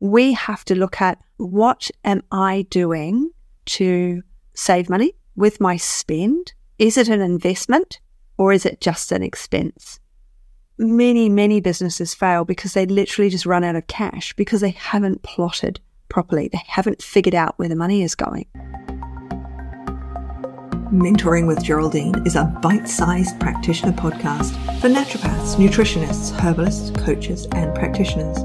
we have to look at what am I doing to save money with my spend? Is it an investment or is it just an expense? Many, many businesses fail because they literally just run out of cash because they haven't plotted properly. They haven't figured out where the money is going. Mentoring with Geraldine is a bite sized practitioner podcast for naturopaths, nutritionists, herbalists, coaches, and practitioners.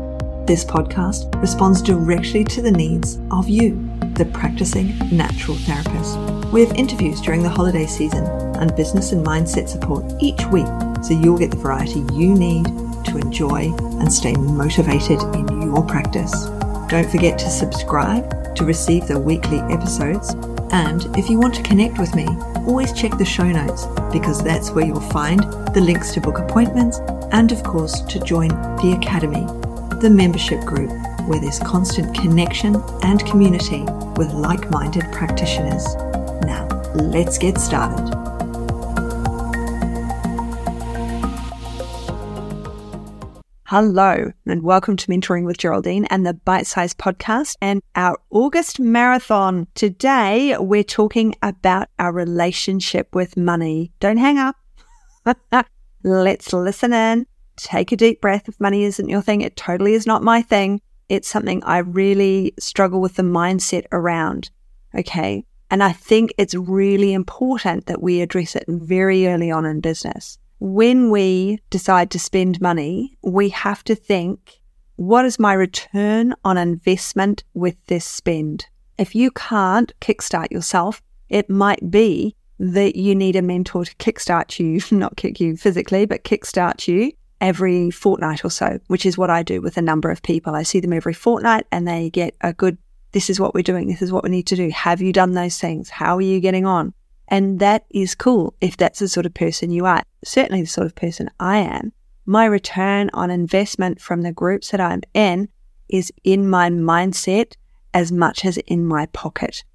This podcast responds directly to the needs of you, the practicing natural therapist. We have interviews during the holiday season and business and mindset support each week so you'll get the variety you need to enjoy and stay motivated in your practice. Don't forget to subscribe to receive the weekly episodes. And if you want to connect with me, always check the show notes because that's where you'll find the links to book appointments and, of course, to join the Academy the membership group where there's constant connection and community with like minded practitioners. Now, let's get started. Hello, and welcome to Mentoring with Geraldine and the Bite Size Podcast and our August Marathon. Today, we're talking about our relationship with money. Don't hang up. Let's listen in take a deep breath. If money isn't your thing, it totally is not my thing. It's something I really struggle with the mindset around. Okay. And I think it's really important that we address it very early on in business. When we decide to spend money, we have to think, what is my return on investment with this spend? If you can't kickstart yourself, it might be that you need a mentor to kickstart you, not kick you physically, but kickstart you every fortnight or so, which is what I do with a number of people. I see them every fortnight and they get a good, this is what we're doing. This is what we need to do. Have you done those things? How are you getting on? And that is cool if that's the sort of person you are. Certainly the sort of person I am. My return on investment from the groups that I'm in is in my mindset as much as in my pocket.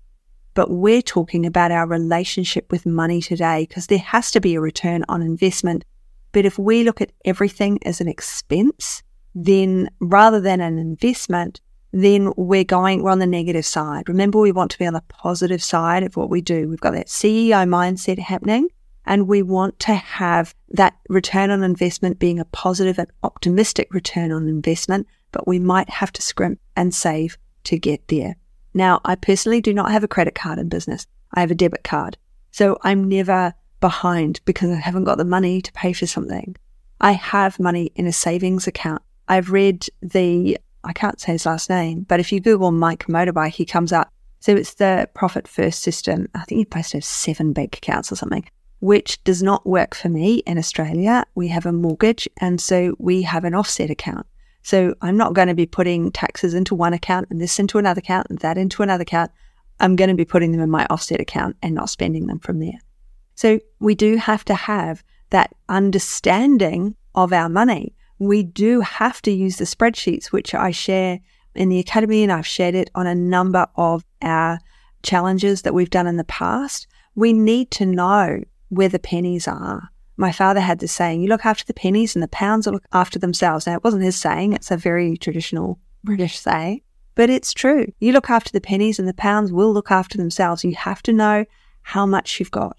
But we're talking about our relationship with money today because there has to be a return on investment but if we look at everything as an expense, then rather than an investment, then we're going, we're on the negative side. Remember, we want to be on the positive side of what we do. We've got that CEO mindset happening and we want to have that return on investment being a positive and optimistic return on investment, but we might have to scrimp and save to get there. Now, I personally do not have a credit card in business. I have a debit card. So I'm never behind because I haven't got the money to pay for something. I have money in a savings account. I've read the, I can't say his last name, but if you Google Mike Motorbike, he comes up. So it's the profit first system. I think he have seven bank accounts or something, which does not work for me in Australia. We have a mortgage and so we have an offset account. So I'm not going to be putting taxes into one account and this into another account and that into another account. I'm going to be putting them in my offset account and not spending them from there. So we do have to have that understanding of our money. We do have to use the spreadsheets, which I share in the academy and I've shared it on a number of our challenges that we've done in the past. We need to know where the pennies are. My father had this saying, you look after the pennies and the pounds will look after themselves. Now, it wasn't his saying. It's a very traditional British saying, but it's true. You look after the pennies and the pounds will look after themselves. You have to know how much you've got.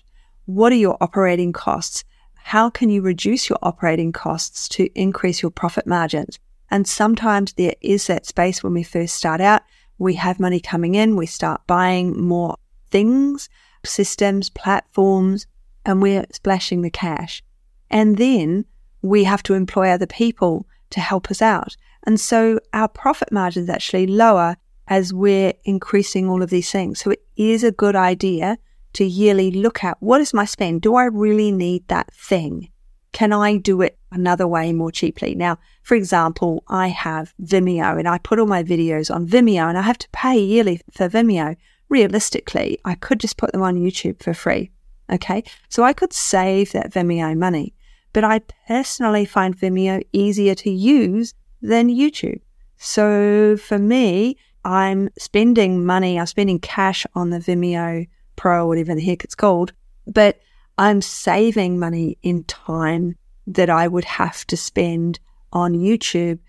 What are your operating costs? How can you reduce your operating costs to increase your profit margins? And sometimes there is that space when we first start out. We have money coming in, we start buying more things, systems, platforms, and we're splashing the cash. And then we have to employ other people to help us out. And so our profit margin is actually lower as we're increasing all of these things. So it is a good idea to yearly look at what is my spend? Do I really need that thing? Can I do it another way more cheaply? Now, for example, I have Vimeo and I put all my videos on Vimeo and I have to pay yearly for Vimeo. Realistically, I could just put them on YouTube for free. Okay. So I could save that Vimeo money, but I personally find Vimeo easier to use than YouTube. So for me, I'm spending money, I'm spending cash on the Vimeo Pro, whatever the heck it's called. But I'm saving money in time that I would have to spend on YouTube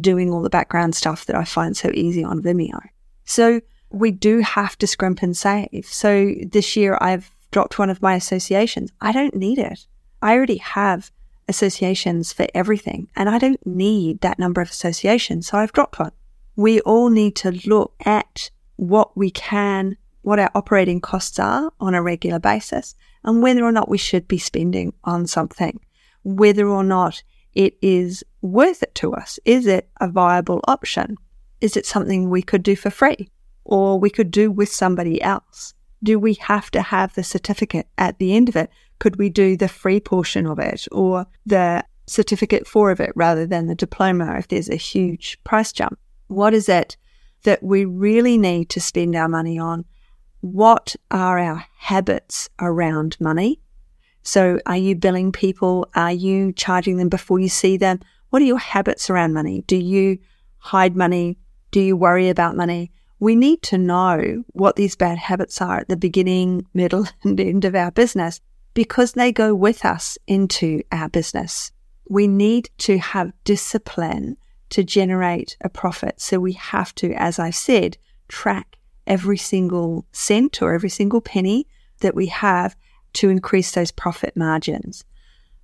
doing all the background stuff that I find so easy on Vimeo. So we do have to scrimp and save. So this year I've dropped one of my associations. I don't need it. I already have associations for everything and I don't need that number of associations. So I've dropped one. We all need to look at what we can, what our operating costs are on a regular basis and whether or not we should be spending on something, whether or not it is worth it to us. Is it a viable option? Is it something we could do for free or we could do with somebody else? Do we have to have the certificate at the end of it? Could we do the free portion of it or the certificate for of it rather than the diploma if there's a huge price jump? What is it that we really need to spend our money on? What are our habits around money? So, are you billing people? Are you charging them before you see them? What are your habits around money? Do you hide money? Do you worry about money? We need to know what these bad habits are at the beginning, middle, and end of our business because they go with us into our business. We need to have discipline to generate a profit. So we have to, as I've said, track every single cent or every single penny that we have to increase those profit margins.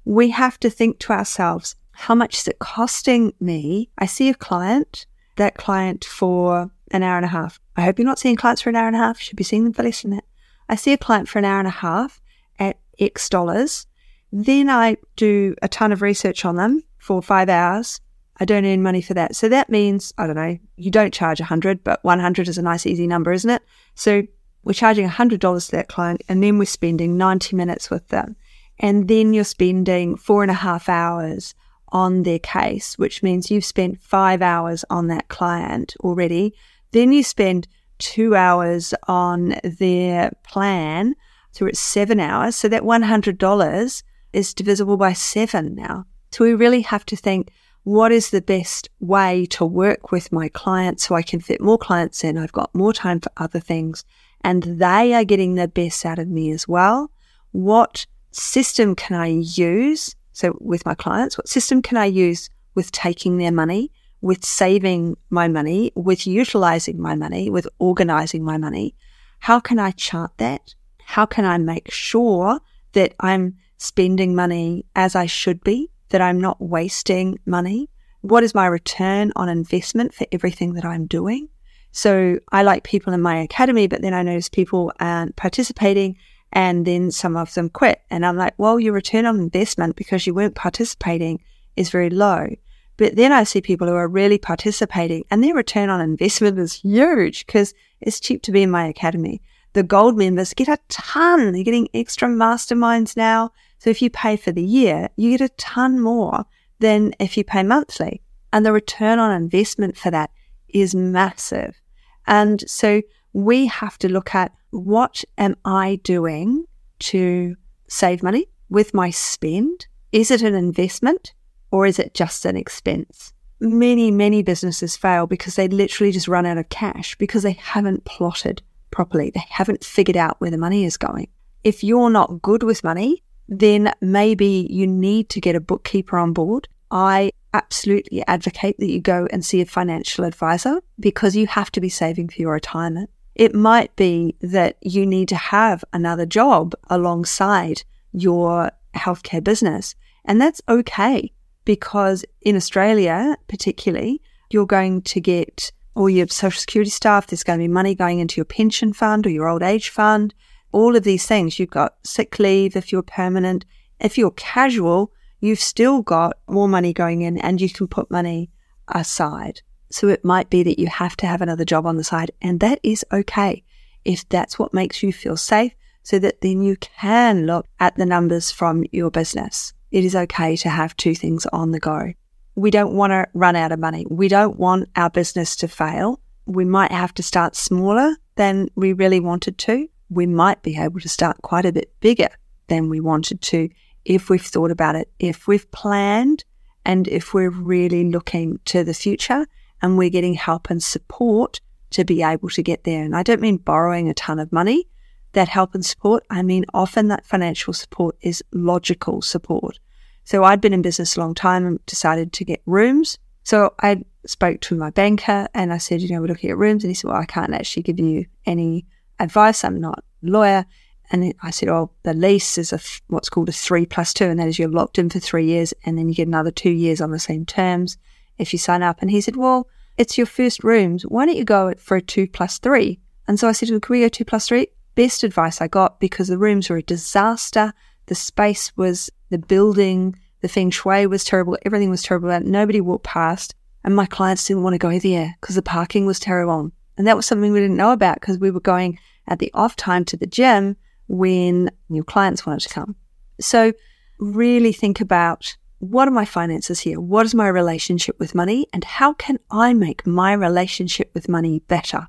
We have to think to ourselves, how much is it costing me? I see a client, that client for an hour and a half. I hope you're not seeing clients for an hour and a half. You should be seeing them for less than that. I see a client for an hour and a half at X dollars. Then I do a ton of research on them for five hours I don't earn money for that. So that means, I don't know, you don't charge 100, but 100 is a nice, easy number, isn't it? So we're charging $100 to that client and then we're spending 90 minutes with them. And then you're spending four and a half hours on their case, which means you've spent five hours on that client already. Then you spend two hours on their plan. So it's seven hours. So that $100 is divisible by seven now. So we really have to think, what is the best way to work with my clients so I can fit more clients in? I've got more time for other things and they are getting the best out of me as well. What system can I use? So with my clients, what system can I use with taking their money, with saving my money, with utilizing my money, with organizing my money? How can I chart that? How can I make sure that I'm spending money as I should be? That I'm not wasting money? What is my return on investment for everything that I'm doing? So I like people in my academy, but then I notice people aren't participating and then some of them quit. And I'm like, well, your return on investment because you weren't participating is very low. But then I see people who are really participating and their return on investment is huge because it's cheap to be in my academy. The gold members get a ton. They're getting extra masterminds now. So if you pay for the year, you get a ton more than if you pay monthly. And the return on investment for that is massive. And so we have to look at what am I doing to save money with my spend? Is it an investment or is it just an expense? Many, many businesses fail because they literally just run out of cash because they haven't plotted properly. They haven't figured out where the money is going. If you're not good with money, then maybe you need to get a bookkeeper on board. I absolutely advocate that you go and see a financial advisor because you have to be saving for your retirement. It might be that you need to have another job alongside your healthcare business. And that's okay because in Australia, particularly, you're going to get all your social security stuff. There's going to be money going into your pension fund or your old age fund all of these things. You've got sick leave if you're permanent. If you're casual, you've still got more money going in and you can put money aside. So it might be that you have to have another job on the side, and that is okay if that's what makes you feel safe, so that then you can look at the numbers from your business. It is okay to have two things on the go. We don't want to run out of money. We don't want our business to fail. We might have to start smaller than we really wanted to, we might be able to start quite a bit bigger than we wanted to if we've thought about it, if we've planned, and if we're really looking to the future and we're getting help and support to be able to get there. And I don't mean borrowing a ton of money, that help and support. I mean, often that financial support is logical support. So I'd been in business a long time and decided to get rooms So I spoke to my banker and I said, you know, we're looking at rooms. And he said, well, I can't actually give you any advice. I'm not a lawyer. And I said, oh, the lease is a th- what's called a three plus two, and that is you're locked in for three years, and then you get another two years on the same terms if you sign up. And he said, well, it's your first rooms. Why don't you go for a two plus three? And so I said, well, can we go two plus three? Best advice I got because the rooms were a disaster. The space was, the building, the feng shui was terrible. Everything was terrible. Nobody walked past. And my clients didn't want to go there because the parking was terrible. And that was something we didn't know about because we were going at the off time to the gym when new clients wanted to come. So really think about what are my finances here? What is my relationship with money? And how can I make my relationship with money better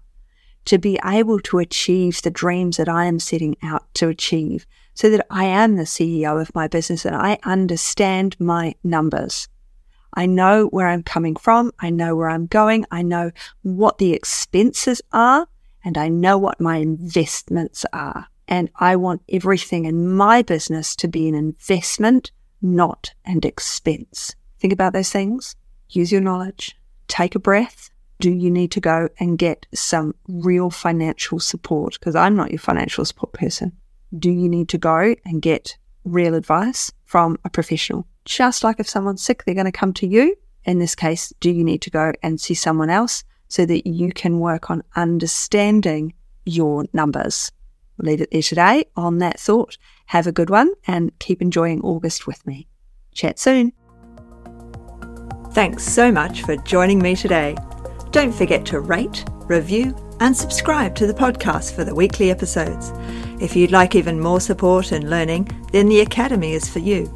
to be able to achieve the dreams that I am setting out to achieve so that I am the CEO of my business and I understand my numbers. I know where I'm coming from. I know where I'm going. I know what the expenses are and I know what my investments are. And I want everything in my business to be an investment, not an expense. Think about those things. Use your knowledge. Take a breath. Do you need to go and get some real financial support? Because I'm not your financial support person. Do you need to go and get real advice from a professional? Just like if someone's sick, they're going to come to you. In this case, do you need to go and see someone else so that you can work on understanding your numbers? We'll leave it there today on that thought. Have a good one and keep enjoying August with me. Chat soon. Thanks so much for joining me today. Don't forget to rate, review, and subscribe to the podcast for the weekly episodes. If you'd like even more support and learning, then the Academy is for you.